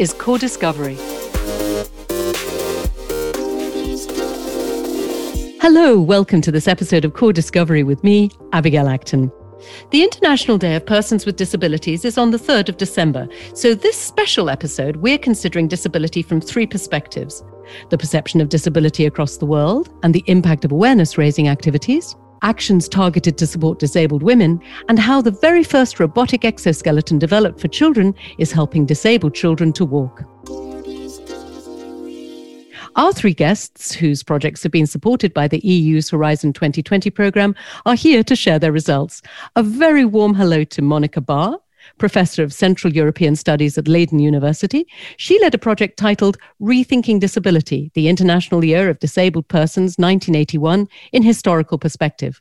is CORDIScovery. Hello, welcome to this episode of CORDIScovery with me, Abigail Acton. The International Day of Persons with Disabilities is on the 3rd of December, so this special episode we're considering disability from three perspectives the perception of disability across the world and the impact of awareness raising activities, actions targeted to support disabled women, and how the very first robotic exoskeleton developed for children is helping disabled children to walk. Our three guests, whose projects have been supported by the EU's Horizon 2020 programme, are here to share their results. A very warm hello to Monika Baár, professor of Central European Studies at Leiden University. She led a project titled Rethinking Disability The International Year of Disabled Persons 1981 in Historical Perspective.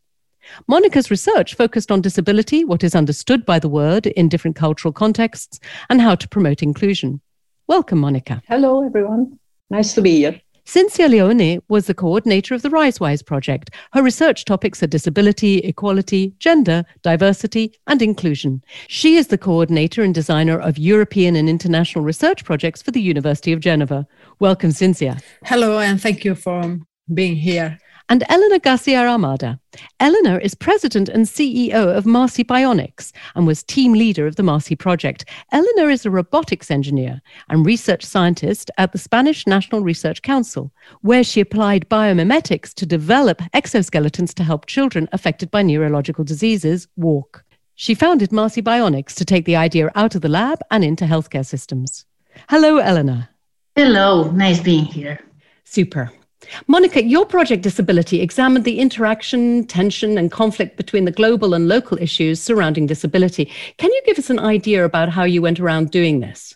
Monika's research focused on disability, what is understood by the word in different cultural contexts, and how to promote inclusion. Welcome, Monika. Hello, everyone. Nice to be here. Cinzia Leone was the coordinator of the RiseWise project. Her research topics are disability, equality, gender, diversity, and inclusion. She is the coordinator and designer of European and international research projects for the University of Geneva. Welcome, Cinzia. Hello, and thank you for being here and Elena Garcia Armada. Elena is president and CEO of Marsi Bionics and was team leader of the Marsi project. Elena is a robotics engineer and research scientist at the Spanish National Research Council, where she applied biomimetics to develop exoskeletons to help children affected by neurological diseases walk. She founded Marsi Bionics to take the idea out of the lab and into healthcare systems. Hello, Elena. Hello, nice being here. Super. Monika, your project Disability examined the interaction, tension, and conflict between the global and local issues surrounding disability. Can you give us an idea about how you went around doing this?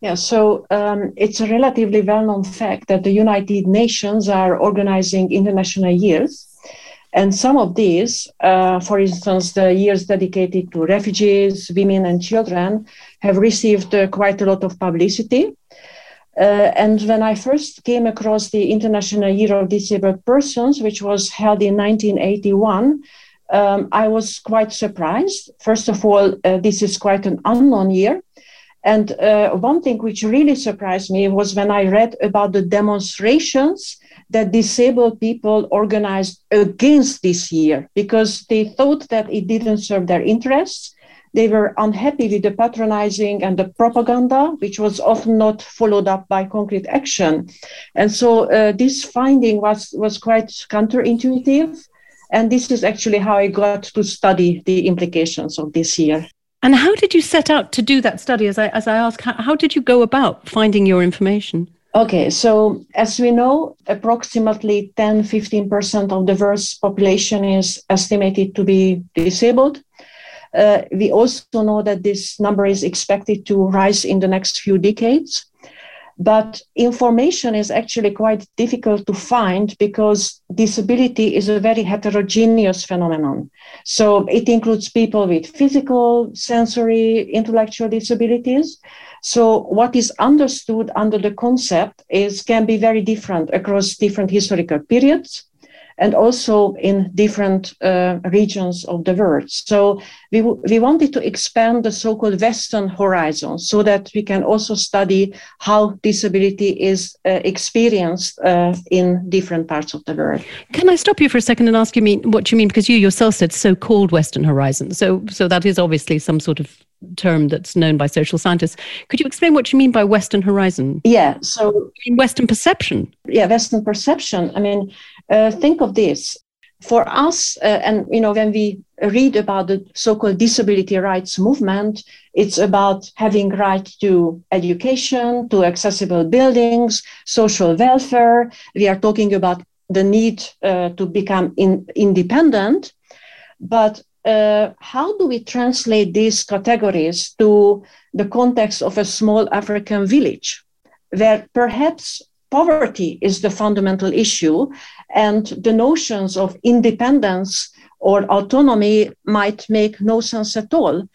Yeah, so um, it's a relatively well known fact that the United Nations are organizing international years. And some of these, uh, for instance, the years dedicated to refugees, women, and children, have received uh, quite a lot of publicity. Uh, and when I first came across the International Year of Disabled Persons, which was held in 1981, um, I was quite surprised. First of all, uh, this is quite an unknown year. And uh, one thing which really surprised me was when I read about the demonstrations that disabled people organized against this year because they thought that it didn't serve their interests they were unhappy with the patronizing and the propaganda, which was often not followed up by concrete action. And so uh, this finding was, was quite counterintuitive. And this is actually how I got to study the implications of this year. And how did you set out to do that study? As I, as I ask, how, how did you go about finding your information? Okay, so as we know, approximately 10 15% of the world's population is estimated to be disabled. Uh, we also know that this number is expected to rise in the next few decades. But information is actually quite difficult to find because disability is a very heterogeneous phenomenon. So it includes people with physical, sensory, intellectual disabilities. So what is understood under the concept is can be very different across different historical periods and also in different uh, regions of the world. So we, w- we wanted to expand the so-called Western horizon so that we can also study how disability is uh, experienced uh, in different parts of the world. Can I stop you for a second and ask you mean what you mean because you yourself said so-called Western horizon. So so that is obviously some sort of term that's known by social scientists. Could you explain what you mean by Western horizon? Yeah, so Western perception. Yeah, Western perception. I mean, uh, think of this. For us, uh, and you know, when we read about the so-called disability rights movement, it's about having right to education, to accessible buildings, social welfare. We are talking about the need uh, to become in, independent. But uh, how do we translate these categories to the context of a small African village, where perhaps poverty is the fundamental issue, and the notions of independence or autonomy might make no sense at all.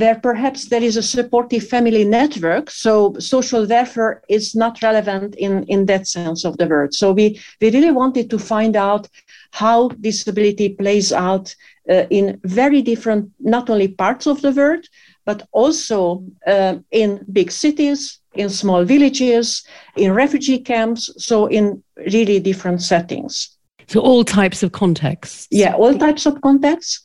Where perhaps there is a supportive family network, so social welfare is not relevant in, in that sense of the word. So we, we really wanted to find out how disability plays out uh, in very different, not only parts of the world, but also uh, in big cities, in small villages, in refugee camps, so in really different settings. So, all types of contexts? Yeah, all types of contexts.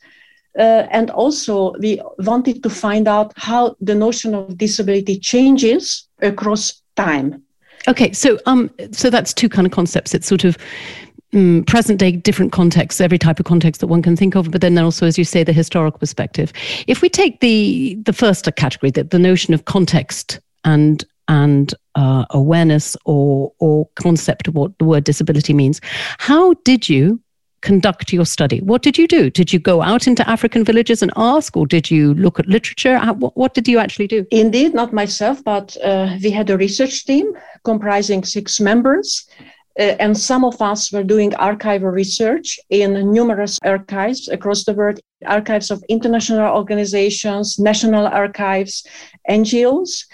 Uh, and also, we wanted to find out how the notion of disability changes across time. Okay, so um, so that's two kind of concepts. It's sort of um, present day, different contexts, every type of context that one can think of, but then also, as you say, the historical perspective. If we take the the first category, the notion of context and and uh, awareness or or concept of what the word disability means, how did you conduct your study? What did you do? Did you go out into African villages and ask, or did you look at literature? What, what, did you actually do? Indeed, not myself, but uh, we had a research team comprising six members. Uh, and some of us were doing archival research in numerous archives across the world archives of international organizations, national archives, NGOs.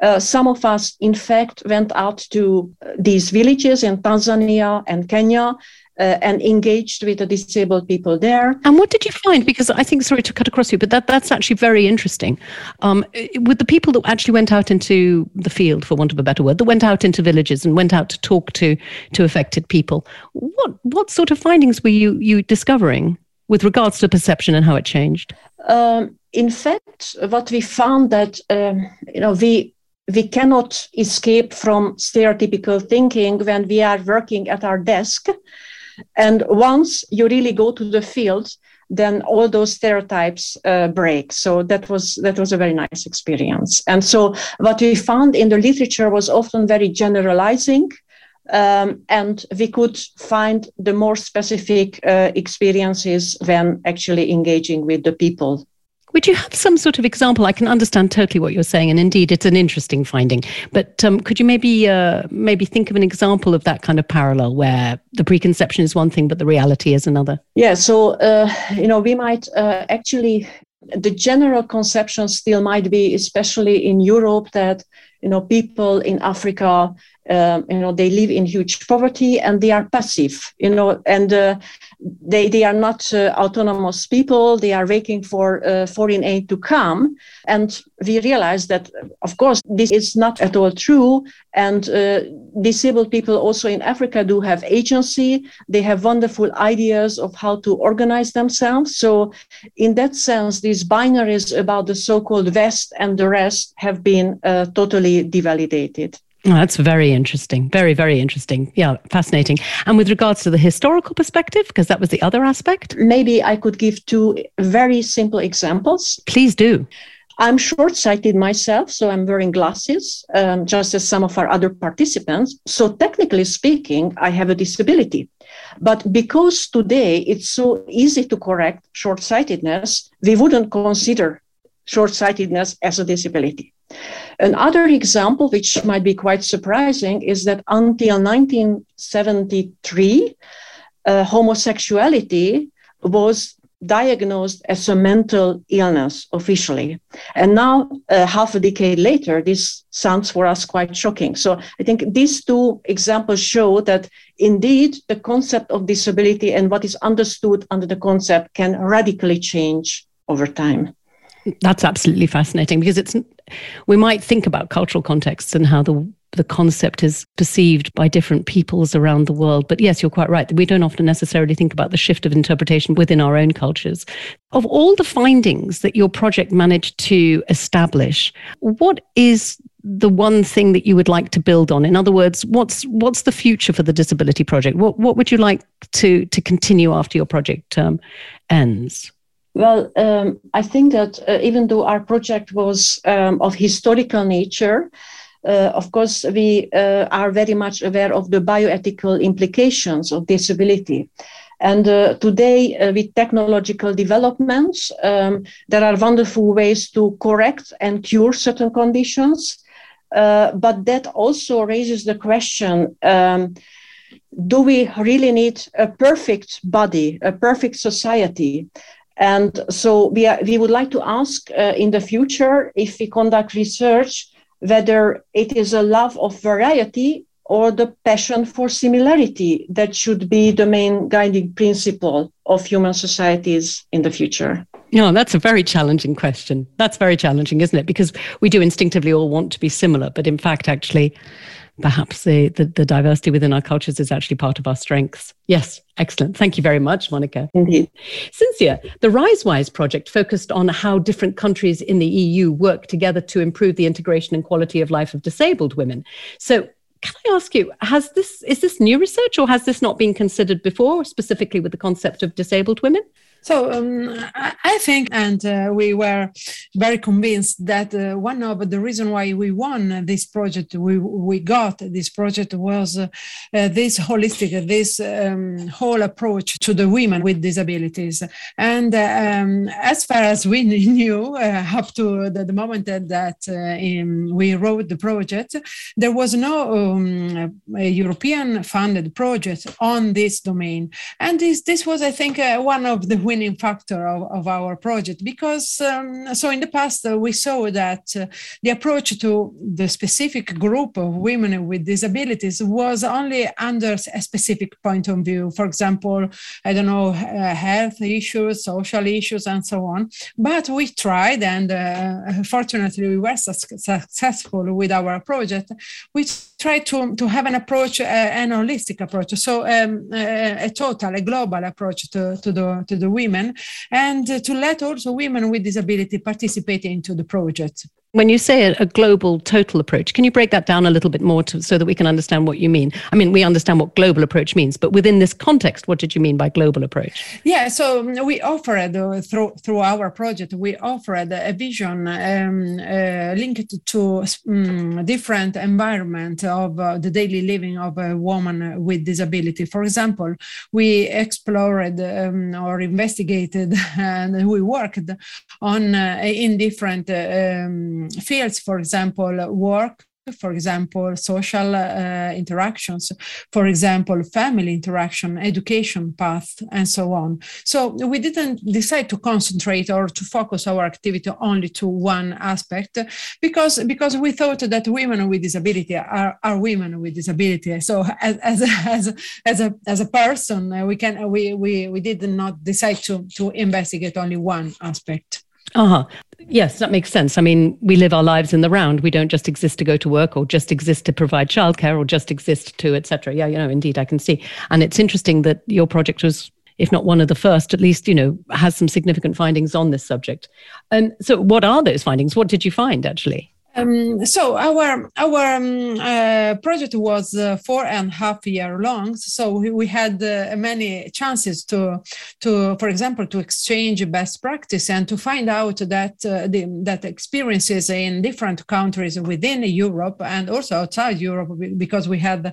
Uh, some of us, in fact, went out to these villages in Tanzania and Kenya uh, and engaged with the disabled people there. And what did you find? Because I think, sorry to cut across you, but that, that's actually very interesting. Um, with the people that actually went out into the field, for want of a better word, that went out into villages and went out to talk to to affected people, what what sort of findings were you you discovering with regards to perception and how it changed? Um, in fact, what we found that um, you know we we cannot escape from stereotypical thinking when we are working at our desk and once you really go to the field, then all those stereotypes uh, break. So that was that was a very nice experience. And so what we found in the literature was often very generalizing. Um, and we could find the more specific uh, experiences when actually engaging with the people would you have some sort of example? I can understand totally what you're saying, and indeed, it's an interesting finding. But um, could you maybe uh, maybe think of an example of that kind of parallel where the preconception is one thing, but the reality is another? Yeah. So uh, you know, we might uh, actually the general conception still might be, especially in Europe, that you know people in Africa um, you know they live in huge poverty and they are passive you know and uh, they they are not uh, autonomous people. They are waiting for uh, foreign aid to come. And we realize that of course this is not at all true. And uh, disabled people also in africa do have agency. They have wonderful ideas of how to organize themselves. So in that sense these binaries about the so-called west and the rest have been uh, totally devalidated Oh, that's very interesting. Very, very interesting. Yeah, fascinating. And with regards to the historical perspective, because that was the other aspect? Maybe I could give two very simple examples. Please do. I'm short sighted myself, so I'm wearing glasses, um, just as some of our other participants. So, technically speaking, I have a disability. But because today it's so easy to correct short sightedness, we wouldn't consider short sightedness as a disability. Another example, which might be quite surprising, is that until 1973, uh, homosexuality was diagnosed as a mental illness officially. And now, uh, half a decade later, this sounds for us quite shocking. So I think these two examples show that indeed the concept of disability and what is understood under the concept can radically change over time. That's absolutely fascinating because it's we might think about cultural contexts and how the the concept is perceived by different peoples around the world. But yes, you're quite right. We don't often necessarily think about the shift of interpretation within our own cultures. Of all the findings that your project managed to establish, what is the one thing that you would like to build on? In other words, what's what's the future for the disability project? What what would you like to to continue after your project term ends? Well, um, I think that uh, even though our project was um, of historical nature, uh, of course, we uh, are very much aware of the bioethical implications of disability. And uh, today, uh, with technological developments, um, there are wonderful ways to correct and cure certain conditions. Uh, but that also raises the question um, do we really need a perfect body, a perfect society? And so we, are, we would like to ask uh, in the future if we conduct research whether it is a love of variety or the passion for similarity that should be the main guiding principle of human societies in the future. No, that's a very challenging question. That's very challenging, isn't it? Because we do instinctively all want to be similar, but in fact, actually, perhaps the, the, the, diversity within our cultures is actually part of our strengths. Yes, excellent. Thank you very much, Monika. Indeed. Cinzia, the RiseWise project focused on how different countries in the EU work together to improve the integration and quality of life of disabled women. So, can I ask you, has this is this new research or has this not been considered before, specifically with the concept of disabled women? So um, I think, and uh, we were very convinced that uh, one of the reason why we won this project, we we got this project was uh, uh this holistic, this um, whole approach to the women with disabilities. And um, as far as we knew, uh, up to the, the moment that uh, in, we wrote the project, there was no um, European funded project on this domain. And this this was, I think, one of the winning factor of, of our project because um, so in the past uh, we saw that uh, the approach to the specific group of women with disabilities was only under a specific point of view. For example i don't know uh, health issues social issues and so on. But we tried and uh, fortunately we were su- successful with our project we tried to, to have an approach uh, an holistic approach so um, uh, a total a global approach to, to the to the women and to let also women with disability participate into the project. When you say a, global total approach, can you break that down a little bit more to, so that we can understand what you mean? I mean, we understand what global approach means, but within this context, what did you mean by global approach? Yeah, so um, we offered uh, through through our project, we offered a vision um, uh, linked to um, different environment of uh, the daily living of a woman with disability. For example, we explored um, or investigated and we worked on uh, in different. Fields, for example, work, for example, social uh, interactions, for example, family interaction, education path, and so on. So we didn't decide to concentrate or to focus our activity only to one aspect because, because we thought that women with disability are, are women with disability. So as, as, as, as, a, as a person, we, can, we, we, we did not decide to, to investigate only one aspect. Uh-huh. Yes, that makes sense. I mean, we live our lives in the round. We don't just exist to go to work or just exist to provide childcare or just exist to etc. Yeah, you know, indeed, I can see. And it's interesting that your project was if not one of the first, at least, you know, has some significant findings on this subject. And so what are those findings? What did you find actually? Um, so our our um, uh, project was uh, four and a half year long. So we, we had uh, many chances to to, for example, to exchange best practice and to find out that uh, the, that experiences in different countries within Europe and also outside Europe, because we had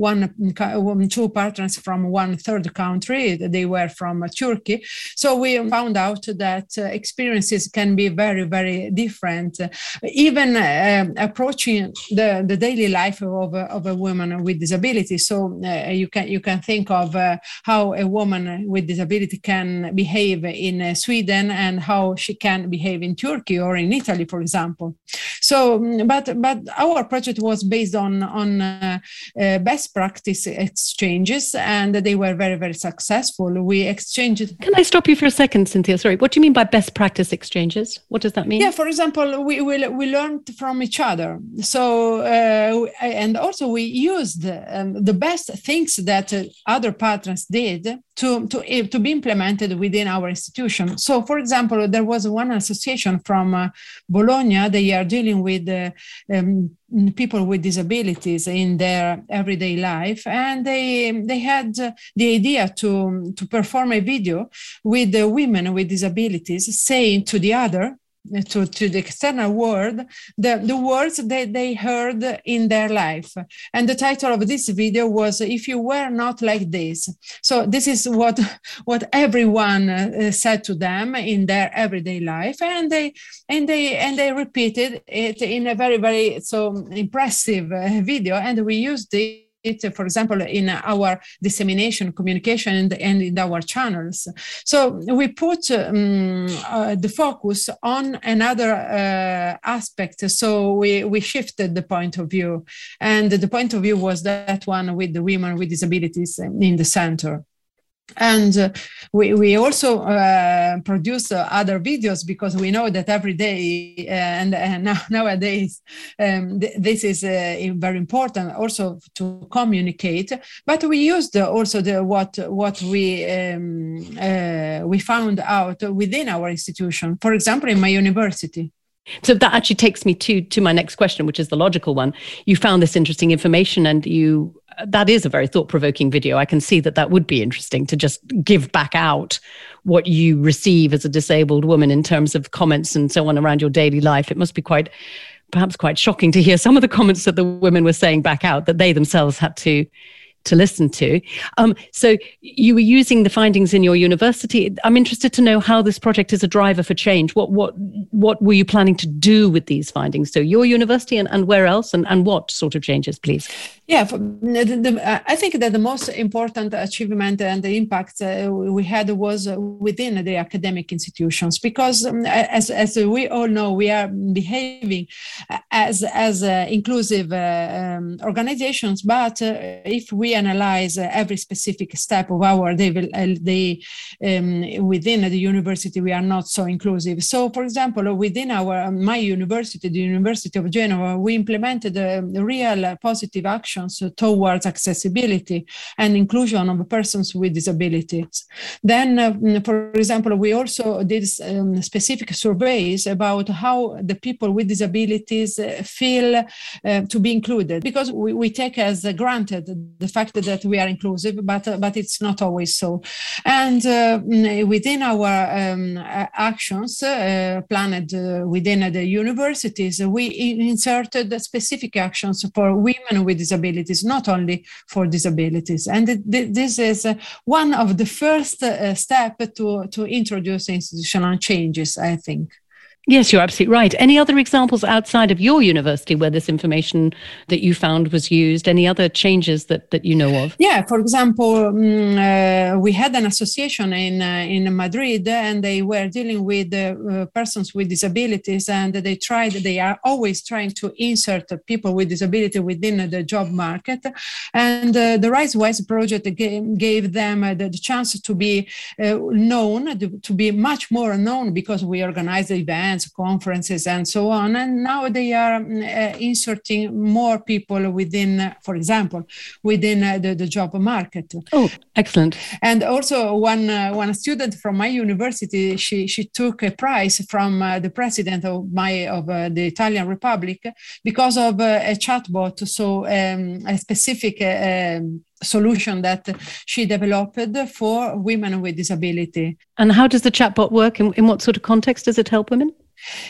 one two partners from one third country. They were from Turkey. So we found out that uh, experiences can be very, very different, even uh, approaching the, the daily life of, of a woman with disability. So uh, you can you can think of uh, how a woman with disability can behave in uh, Sweden and how she can behave in Turkey or in Italy, for example. So, but but our project was based on on uh, best practice exchanges and they were very very successful. We exchanged can i stop you for a second Cinzia? Sorry what do you mean by best practice exchanges? What does that mean? Yeah for example we we, we learned from each other. So uh, and also we used um, the best things that uh, other partners did to, to, to be implemented within our institution. So, for example, there was one association from uh, Bologna. They are dealing with uh, um, people with disabilities in their everyday life, and they they had uh, the idea to to perform a video with the women with disabilities, saying to the other to, to the external world the, the words that they heard in their life. And the title of this video was if you were not like this. So this is what what everyone uh, said to them in their everyday life and they and they and they repeated it in a very very so impressive uh, video and we used it it, for example, in our dissemination, communication, and, and in our channels. So we put um, uh, the focus on another uh, aspect. So we, we shifted the point of view. And the point of view was that one with the women with disabilities in the center. And uh, we, we also uh, produce uh, other videos because we know that every day uh, and, and now, nowadays um, th- this is uh, very important also to communicate. But we used also the what what we um, uh, we found out within our institution for example in my university. So that actually takes me to to my next question which is the logical one. You found this interesting information and you that is a very thought provoking video. I can see that that would be interesting to just give back out what you receive as a disabled woman in terms of comments and so on around your daily life. It must be quite, perhaps quite shocking to hear some of the comments that the women were saying back out that they themselves had to to listen to. Um, so you were using the findings in your university. I'm interested to know how this project is a driver for change. What what what were you planning to do with these findings? So your university and, and where else and, and what sort of changes, please? Yeah, for, the, the, I think that the most important achievement and the impact uh, we had was within the academic institutions because, um, as, as we all know, we are behaving as as uh, inclusive uh, um, organizations. But uh, if we analyze every specific step of our they, they um, within the university, we are not so inclusive. So, for example, within our my university, the University of Genoa, we implemented a real positive action actions towards accessibility and inclusion of persons with disabilities. Then, uh, for example, we also did um, specific surveys about how the people with disabilities uh, feel uh, to be included, because we, we, take as granted the fact that we are inclusive, but uh, but it's not always so. And uh, within our um, actions uh, planned within the universities, we inserted specific actions for women with disabilities not only for disabilities. And this is one of the first steps to, to introduce institutional changes, I think. Yes, you're absolutely right. Any other examples outside of your university where this information that you found was used? Any other changes that, that you know of? Yeah, for example, um, uh, we had an association in uh, in Madrid, and they were dealing with uh, persons with disabilities, and they tried. They are always trying to insert people with disability within the job market, and uh, the RiseWise project gave, gave them uh, the, the, chance to be uh, known, to be much more known because we organized events events, conferences, and so on. And now they are mm, uh, inserting more people within, for example, within uh, the, the job market. Oh, excellent! And also, one uh, one student from my university, she she took a prize from uh, the president of my of uh, the Italian Republic because of uh, a chatbot. So um, a specific. Um, solution that she developed for women with disability. And how does the chatbot work? In, in what sort of context does it help women?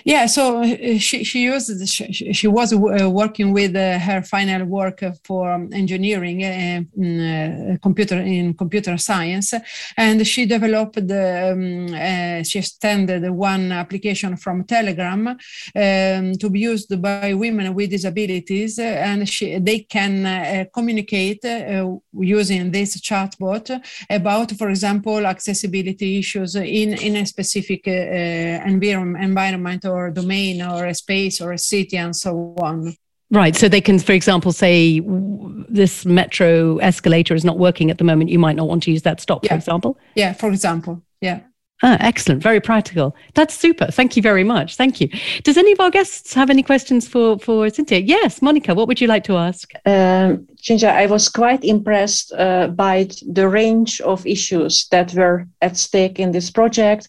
Yeah, so uh, she she used she, she was uh, working with uh, her final work for um, engineering, in, computer in computer science, and she developed um, she extended one application from Telegram um, to be used by women with disabilities, and she, they can communicate using this chatbot about, for example, accessibility issues in in a specific environment environment or domain or a space or a city and so on. Right. So they can, for example, say this metro escalator is not working at the moment. You might not want to use that stop, yeah. for example. Yeah, for example. Yeah. Ah, excellent. Very practical. That's super. Thank you very much. Thank you. Does any of our guests have any questions for, for Cinzia? Yes, Monika, what would you like to ask? Um, Cinzia, I was quite impressed uh, by the range of issues that were at stake in this project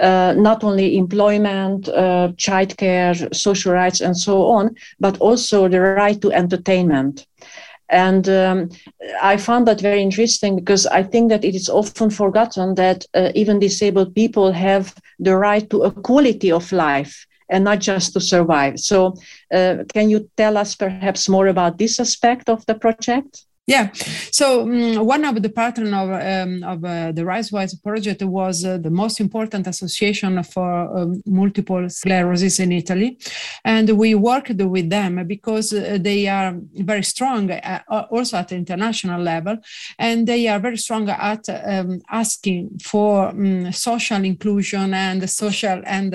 uh, not only employment, uh, childcare, social rights, and so on, but also the right to entertainment. And um, I found that very interesting because I think that it is often forgotten that uh, even disabled people have the right to a quality of life and not just to survive. So, uh, can you tell us perhaps more about this aspect of the project? Yeah. So um, one of the partners of, um, of uh, the RiseWise project was uh, the most important association for um, multiple sclerosis in Italy. And we worked with them because uh, they are very strong uh, also at the international level. And they are very strong at um, asking for um, social inclusion and social and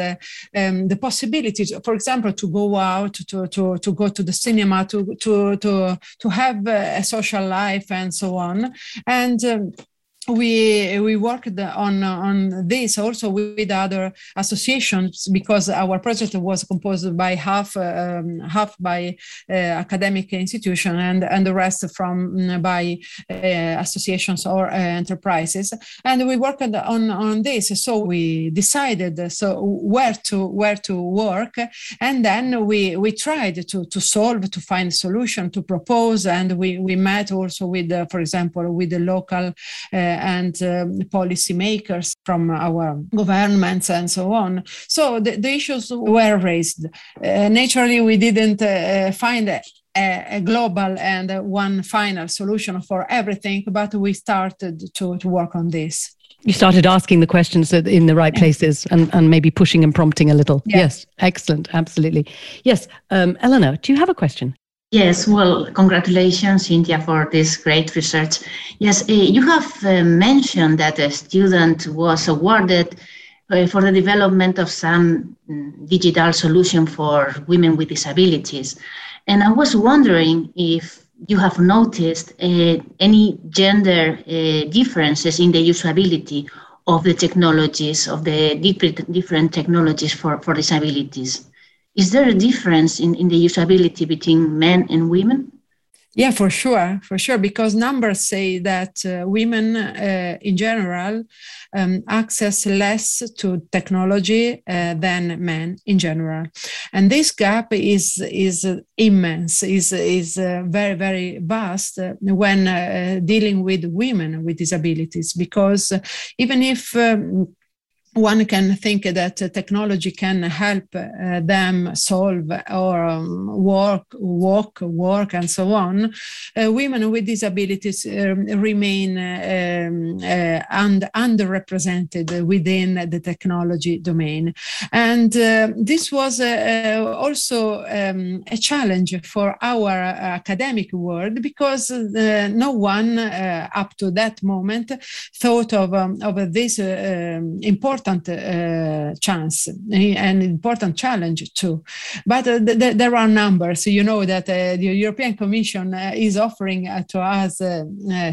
um, the possibilities, for example, to go out, to, to, to go to the cinema, to, to, to, to have uh, a social social life and so on. And um, we we worked on on this also with other associations because our project was composed by half um, half by uh, academic institution and and the rest from mm, by uh, associations or uh, enterprises. And we worked on on this. So we decided so where to where to work. And then we we tried to to solve to find solution to propose. And we we met also with for example with the local uh, and um, policymakers from our governments and so on. So the, the issues were raised. Uh, naturally, we didn't uh, find a, a, global and one final solution for everything, but we started to, to work on this. You started asking the questions in the right places and, and maybe pushing and prompting a little. Yes, yes excellent. Absolutely. Yes. Um, Elena, do you have a question? Yes, well, congratulations, Cinzia, for this great research. Yes, uh, you have uh, mentioned that a student was awarded uh, for the development of some mm, digital solution for women with disabilities. And I was wondering if you have noticed any gender differences in the usability of the technologies, of the different, different technologies for, for disabilities. Is there a difference in, in the usability between men and women? Yeah, for sure, for sure, because numbers say that uh, women uh, in general um, access less to technology uh, than men in general, and this gap is is immense, is is uh, very very vast uh, when uh, dealing with women with disabilities, because even if um, one can think that technology can help uh, them solve or um, work, walk, work, and so on. Uh, women with disabilities um, remain um, uh, and underrepresented within the technology domain, and uh, this was uh, uh, also um, a challenge for our academic world because no one up to that moment thought of um, of this um, important important uh, chance, and important challenge too. But uh, th- there are numbers. You know that uh, the European Commission uh, is offering uh, to us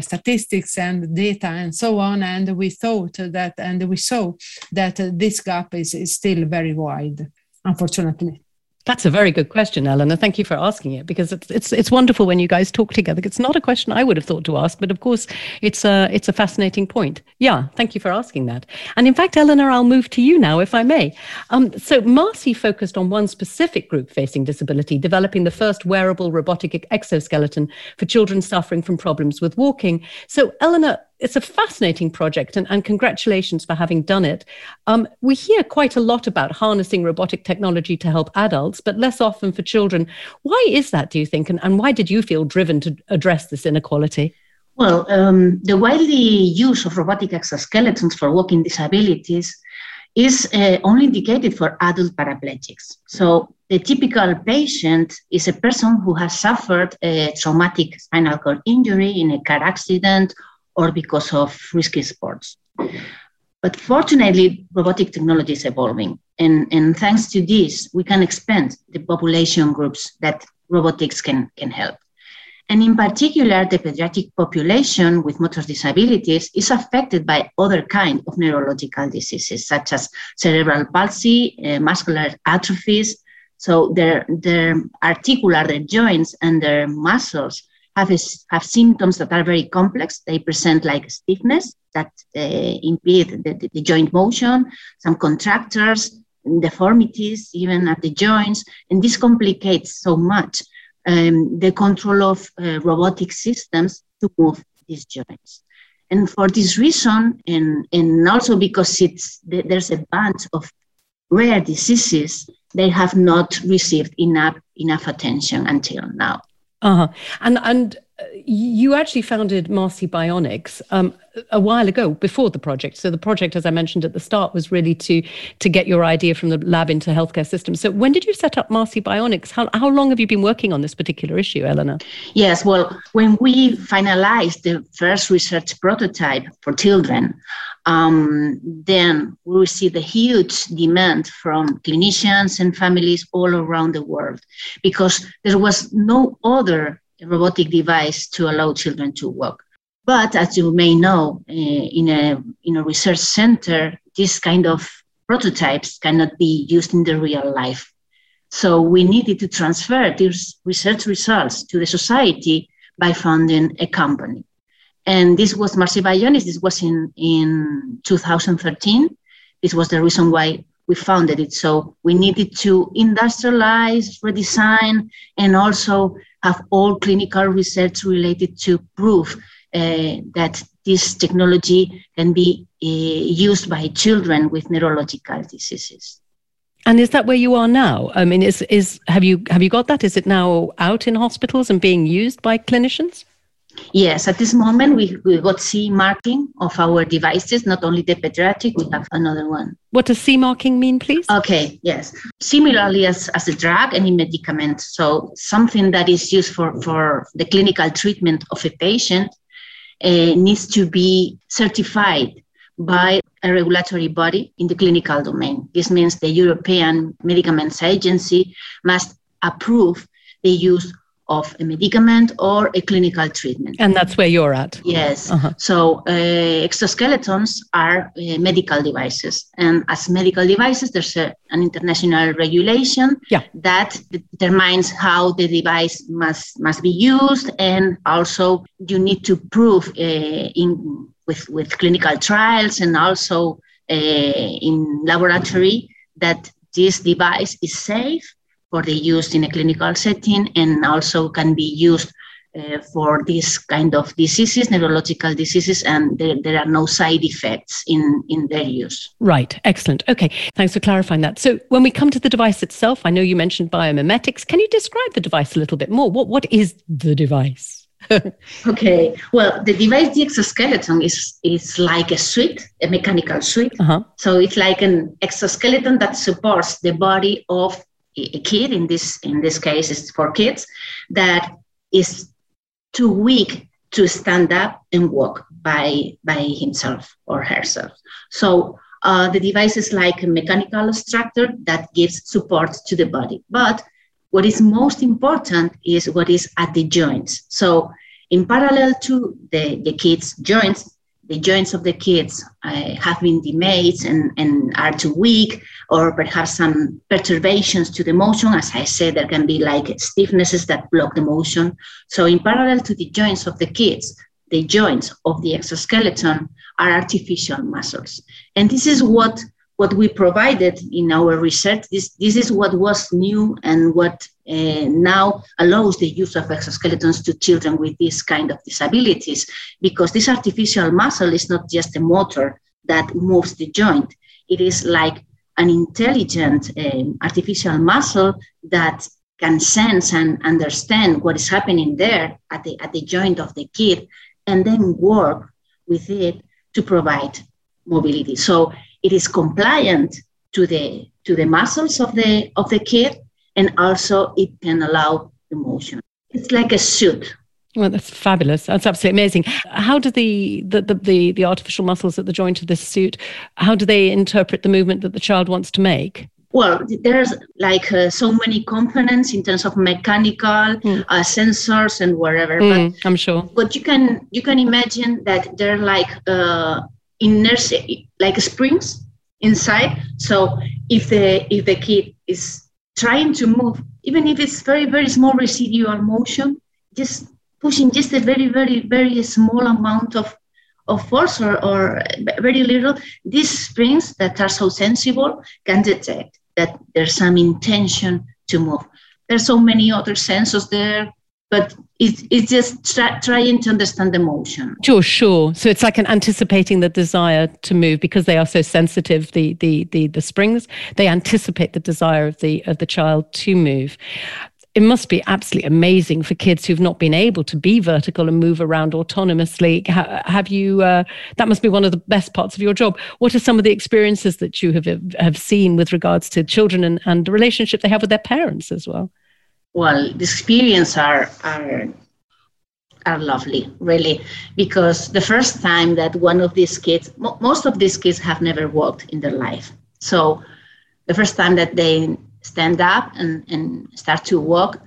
statistics and data and so on, and we thought that, and we saw that this gap is, is still very wide, unfortunately. That's a very good question, Elena. Thank you for asking it because it's it's it's wonderful when you guys talk together. It's not a question I would have thought to ask, but of course, it's a it's a fascinating point. Yeah, thank you for asking that. And in fact, Elena, I'll move to you now, if I may. Um, so Marsi focused on one specific group facing disability, developing the first wearable robotic exoskeleton for children suffering from problems with walking. So, Elena, it's a fascinating project, and, and congratulations for having done it. Um, we hear quite a lot about harnessing robotic technology to help adults, but less often for children. Why is that, do you think? And, and why did you feel driven to address this inequality? Well, um, the widely use of robotic exoskeletons for walking disabilities is uh, only indicated for adult paraplegics. So the typical patient is a person who has suffered a traumatic spinal cord injury in a car accident or because of risky sports. But fortunately, robotic technology is evolving. And, and thanks to this, we can expand the population groups that robotics can, can help. And in particular, the pediatric population with motor disabilities is affected by other kind of neurological diseases, such as cerebral palsy, uh, muscular atrophies. So their, their articular, their joints and their muscles have, a, have symptoms that are very complex. They present like stiffness that uh, impede the, the, the, joint motion, some contractures, deformities, even at the joints, and this complicates so much um, the control of uh, robotic systems to move these joints. And for this reason, and, and also because it's, there's a bunch of rare diseases, they have not received enough, enough attention until now. Uh-huh. And and you actually founded Marsi Bionics um, a while ago before the project. So the project, as I mentioned at the start, was really to to get your idea from the lab into healthcare systems. So when did you set up Marsi Bionics? How how long have you been working on this particular issue, Elena? Yes, well, when we finalized the first research prototype for children, um, then we received a huge demand from clinicians and families all around the world because there was no other robotic device to allow children to walk. But as you may know, uh, in, a, in a research center, this kind of prototypes cannot be used in the real life. So we needed to transfer these research results to the society by founding a company. And this was Marsi Bionics. This was in, in 2013. This was the reason why we founded it. So we needed to industrialize, redesign, and also have all clinical research related to prove uh, that this technology can be uh, used by children with neurological diseases. And is that where you are now? I mean, is is have you have you got that? Is it now out in hospitals and being used by clinicians? Yes, at this moment we, we got C marking of our devices, not only the pediatric, we have another one. What does C marking mean, please? Okay, yes. Similarly as, as a drug, any medicament. So something that is used for, for the clinical treatment of a patient uh, needs to be certified by a regulatory body in the clinical domain. This means the European Medicaments Agency must approve the use of a medicament or a clinical treatment. And that's where you're at. Yes. Uh-huh. So uh, exoskeletons are uh, medical devices. And as medical devices, there's a, an international regulation yeah. that determines how the device must, must be used. And also you need to prove uh, in, with, with clinical trials and also uh, in laboratory that this device is safe for the use in a clinical setting and also can be used uh, for this kind of diseases, neurological diseases, and there, there, are no side effects in, in their use. Right, excellent. Okay, thanks for clarifying that. So, when we come to the device itself, I know you mentioned biomimetics. Can you describe the device a little bit more? What, what is the device? okay, well, the device, the exoskeleton, is, is like a suit, a mechanical suit. Uh-huh. So, it's like an exoskeleton that supports the body of a kid in this in this case is for kids that is too weak to stand up and walk by by himself or herself. So uh, the device is like a mechanical structure that gives support to the body. But what is most important is what is at the joints. So in parallel to the, the kids joints the joints of the kids uh, have been damaged and, and are too weak, or perhaps some perturbations to the motion. As I said, there can be like stiffnesses that block the motion. So, in parallel to the joints of the kids, the joints of the exoskeleton are artificial muscles. And this is what what we provided in our research, this, this is what was new and what uh, now allows the use of exoskeletons to children with this kind of disabilities, because this artificial muscle is not just a motor that moves the joint. It is like an intelligent um, artificial muscle that can sense and understand what is happening there at the, at the joint of the kid and then work with it to provide mobility. So it is compliant to the to the muscles of the of the kid and also it can allow the motion it's like a suit well, that's fabulous. That's absolutely amazing. How do the the, the, the, the artificial muscles at the joint of this suit, how do they interpret the movement that the child wants to make? Well, there's like uh, so many components in terms of mechanical mm. uh, sensors and whatever. Mm, but, I'm sure. But you can you can imagine that they're like uh, inertia, like springs inside. So if the if the kid is trying to move, even if it's very very small residual motion, just pushing just a very very very small amount of of force or, or very little, these springs that are so sensible can detect that there's some intention to move. There's so many other sensors there but it's, it's just tra- trying to understand the motion. Sure, sure. So it's like an anticipating the desire to move because they are so sensitive. The the the the springs they anticipate the desire of the of the child to move. It must be absolutely amazing for kids who've not been able to be vertical and move around autonomously. have you? Uh, that must be one of the best parts of your job. What are some of the experiences that you have have seen with regards to children and, and the relationship they have with their parents as well? Well, the experience are are are lovely, really, because the first time that one of these kids, mo- most of these kids have never walked in their life. So the first time that they stand up and, and start to walk,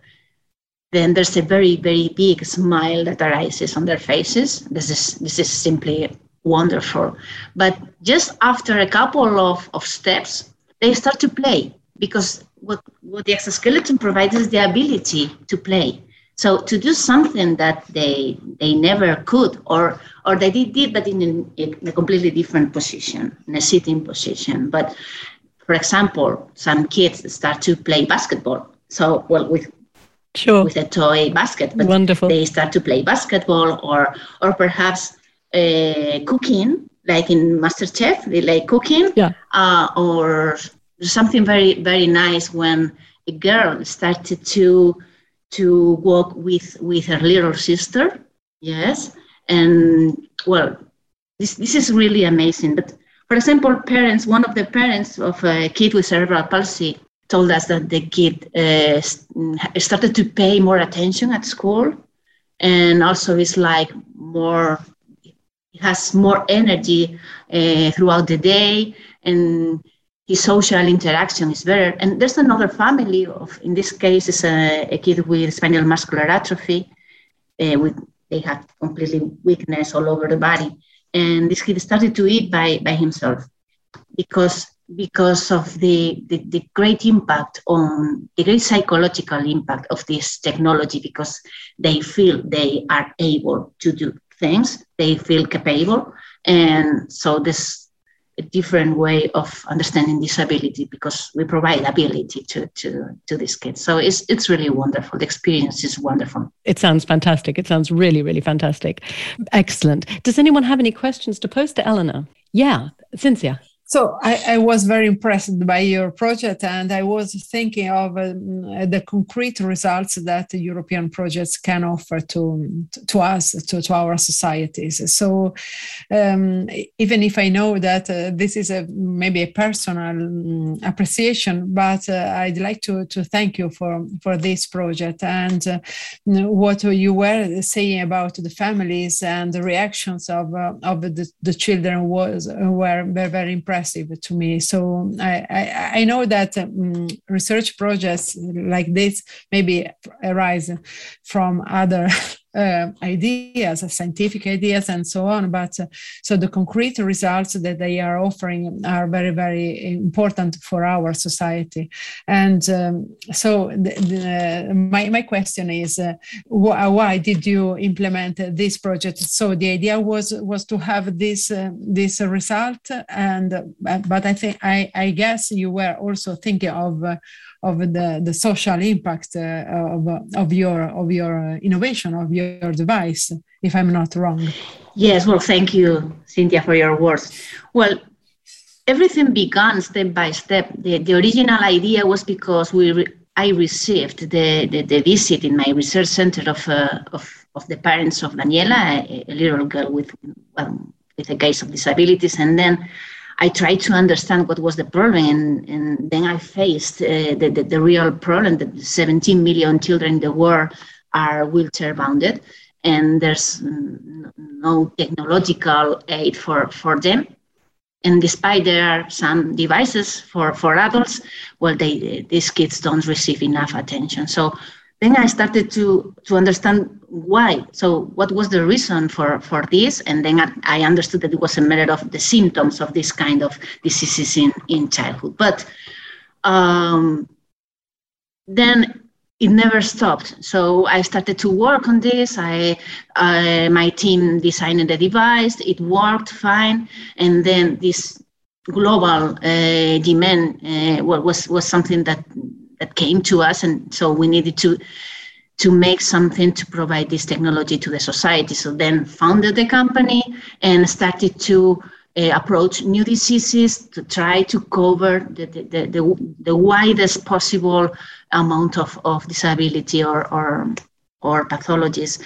then there's a very, very big smile that arises on their faces. This is this is simply wonderful. But just after a couple of, of steps, they start to play because what, what the exoskeleton provides is the ability to play. So to do something that they they never could, or or they did, did but in, in a completely different position, in a sitting position. But for example, some kids start to play basketball. So well with sure. with a toy basket, but Wonderful. they start to play basketball, or or perhaps uh, cooking, like in MasterChef, they like cooking, yeah. uh, or something very very nice when a girl started to to walk with with her little sister yes and well this this is really amazing. But for example parents one of the parents of a kid with cerebral palsy told us that the kid uh, started to pay more attention at school and also is like more has more energy uh, throughout the day and his social interaction is better. And there's another family of, in this case, is a, a kid with spinal muscular atrophy. Uh, with they have completely weakness all over the body, and this kid started to eat by by himself because because of the, the, the great impact on the great psychological impact of this technology because they feel they are able to do things they feel capable and so this a different way of understanding disability because we provide ability to, to, to these kids. So it's, it's really wonderful. The experience is wonderful. It sounds fantastic. It sounds really, really fantastic. Excellent. Does anyone have any questions to pose to Elena? Yeah, Cinzia. So I, I, was very impressed by your project, and I was thinking of um, the concrete results that European projects can offer to to us, to, to our societies. So um, even if I know that uh, this is a maybe a personal um, appreciation, but uh, I'd like to to thank you for for this project and uh, what you were saying about the families and the reactions of uh, of the, the children was were very very impressive impressive to me. So I, I, I know that um, research projects like this maybe arise from other uh, ideas, scientific ideas, and so on. But uh, so the concrete results that they are offering are very, very important for our society. And um, so the, the, my, my question is, uh, wh- why did you implement this project? So the idea was was to have this uh, this result, and uh, but I think I, I guess you were also thinking of uh, of the, the social impact uh, of, of your of your innovation of your device if i'm not wrong. Yes well thank you Cinzia for your words. Well everything began step by step. The, the original idea was because we re- i received the, the, the, visit in my research center of, uh, of, of the parents of daniela a, a little girl with um, with a case of disabilities and then I tried to understand what was the problem, and, and then I faced uh, the, the, the, real problem that 17 million children in the world are wheelchair bounded, and there's no technological aid for, for them. And despite there are some devices for, for adults, well, they, these kids don't receive enough attention. So then I started to to understand why. So what was the reason for for this? And then I, I understood that it was a matter of the symptoms of this kind of diseases in in childhood. But um, then it never stopped. So I started to work on this. I, uh, my team designed the device. It worked fine, and then this global uh, demand uh, was was something that that came to us, and so we needed to to make something to provide this technology to the society. So then founded the company and started to uh, approach new diseases to try to cover the, the, the, the, widest possible amount of, of disability or, or, or pathologies.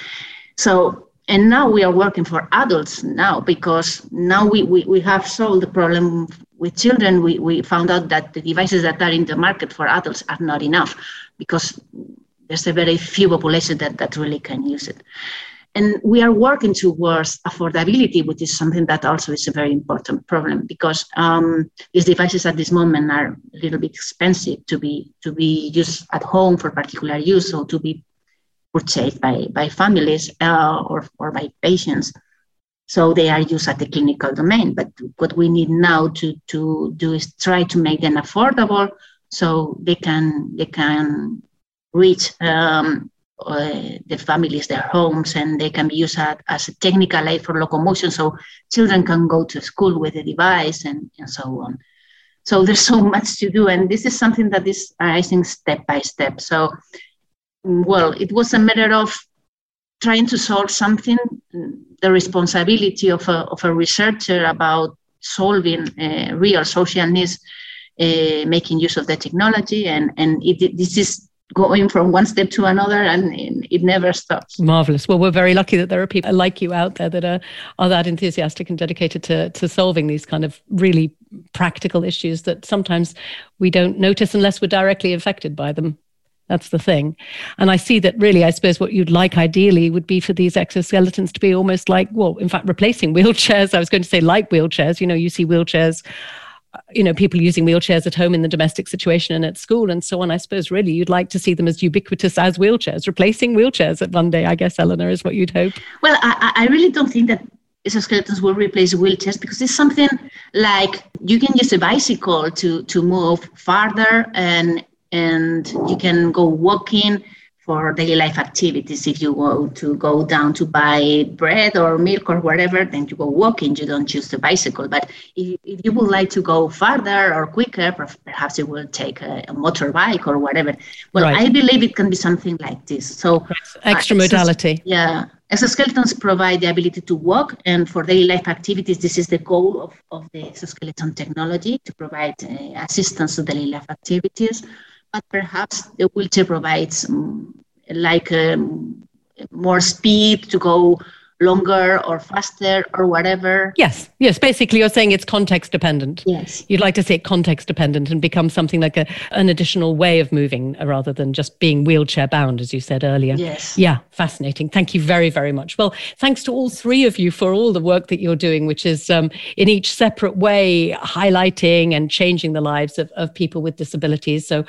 So, and now we are working for adults now because now we, we, we have solved the problem with children, we, we found out that the devices that are in the market for adults are not enough because there's a very few population that, that really can use it. And we are working towards affordability, which is something that also is a very important problem because um, these devices at this moment are a little bit expensive to be to be used at home for particular use, or to be purchased by, by families uh, or, or by patients. So they are used at the clinical domain. But what we need now to, to do is try to make them affordable so they can they can reach um, uh, the families, their homes, and they can be used as, as a technical aid for locomotion. So children can go to school with the device and, and so on. So there's so much to do, and this is something that is arising step by step. So, well, it was a matter of trying to solve something, the responsibility of a, of a researcher about solving uh, real social needs, uh, making use of the technology, and and it, this is going from one step to another and it never stops. Marvelous. Well, we're very lucky that there are people like you out there that are, are that enthusiastic and dedicated to, to solving these kind of really practical issues that sometimes we don't notice unless we're directly affected by them. That's the thing. And I see that really, I suppose what you'd like ideally would be for these exoskeletons to be almost like, well, in fact, replacing wheelchairs. I was going to say like wheelchairs. You know, you see wheelchairs you know people using wheelchairs at home in the domestic situation and at school and so on i suppose really you'd like to see them as ubiquitous as wheelchairs replacing wheelchairs at one day i guess Elena is what you'd hope. Well i, I really don't think that exoskeletons will replace wheelchairs because it's something like you can use a bicycle to to move farther and and you can go walking for daily life activities. If you go to go down to buy bread or milk or whatever, then you go walking. You don't use the bicycle. But if, if you would like to go farther or quicker, perhaps you will take a, a motorbike or whatever. Well, right. I believe it can be something like this. So extra uh, modality. Yeah. Exoskeletons provide the ability to walk, and for daily life activities, this is the goal of, of the exoskeleton technology to provide uh, assistance to daily life activities but perhaps the wheelchair provides um, like um, more speed to go longer or faster or whatever. Yes, yes. Basically, you're saying it's context dependent. Yes. You'd like to see it context dependent and become something like a, an additional way of moving rather than just being wheelchair bound, as you said earlier. Yes. Yeah, fascinating. Thank you very, very much. Well, thanks to all three of you for all the work that you're doing, which is um, in each separate way highlighting and changing the lives of, of people with disabilities. So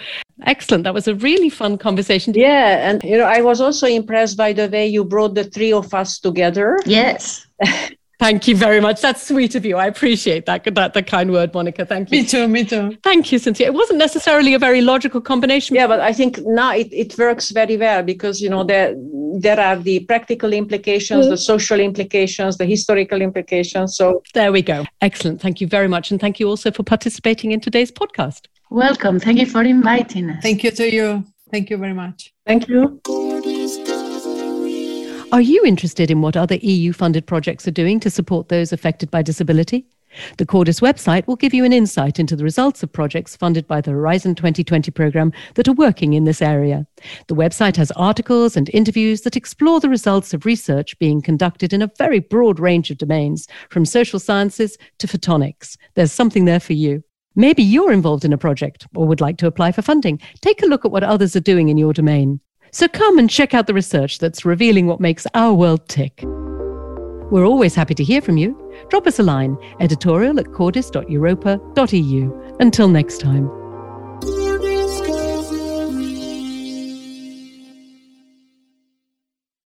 excellent. That was a really fun conversation. Yeah. And, you know, I was also impressed by the way you brought the three of us together together. Yes. Thank you very much. That's sweet of you. I appreciate that, that, that kind word, Monika. Thank you. Me too, me too. Thank you, Cinzia. It wasn't necessarily a very logical combination. Yeah, but I think now it, it works very well because, you know, there, there are the practical implications, mm. the social implications, the historical implications. So there we go. Excellent. Thank you very much. And thank you also for participating in today's podcast. Welcome. Thank you for inviting us. Thank you to you. Thank you very much. Thank you. Are you interested in what other EU funded projects are doing to support those affected by disability? The Cordis website will give you an insight into the results of projects funded by the Horizon 2020 programme that are working in this area. The website has articles and interviews that explore the results of research being conducted in a very broad range of domains, from social sciences to photonics. There's something there for you. Maybe you're involved in a project or would like to apply for funding. Take a look at what others are doing in your domain. So come and check out the research that's revealing what makes our world tick. We're always happy to hear from you. Drop us a line, editorial at cordis.europa.eu. Until next time.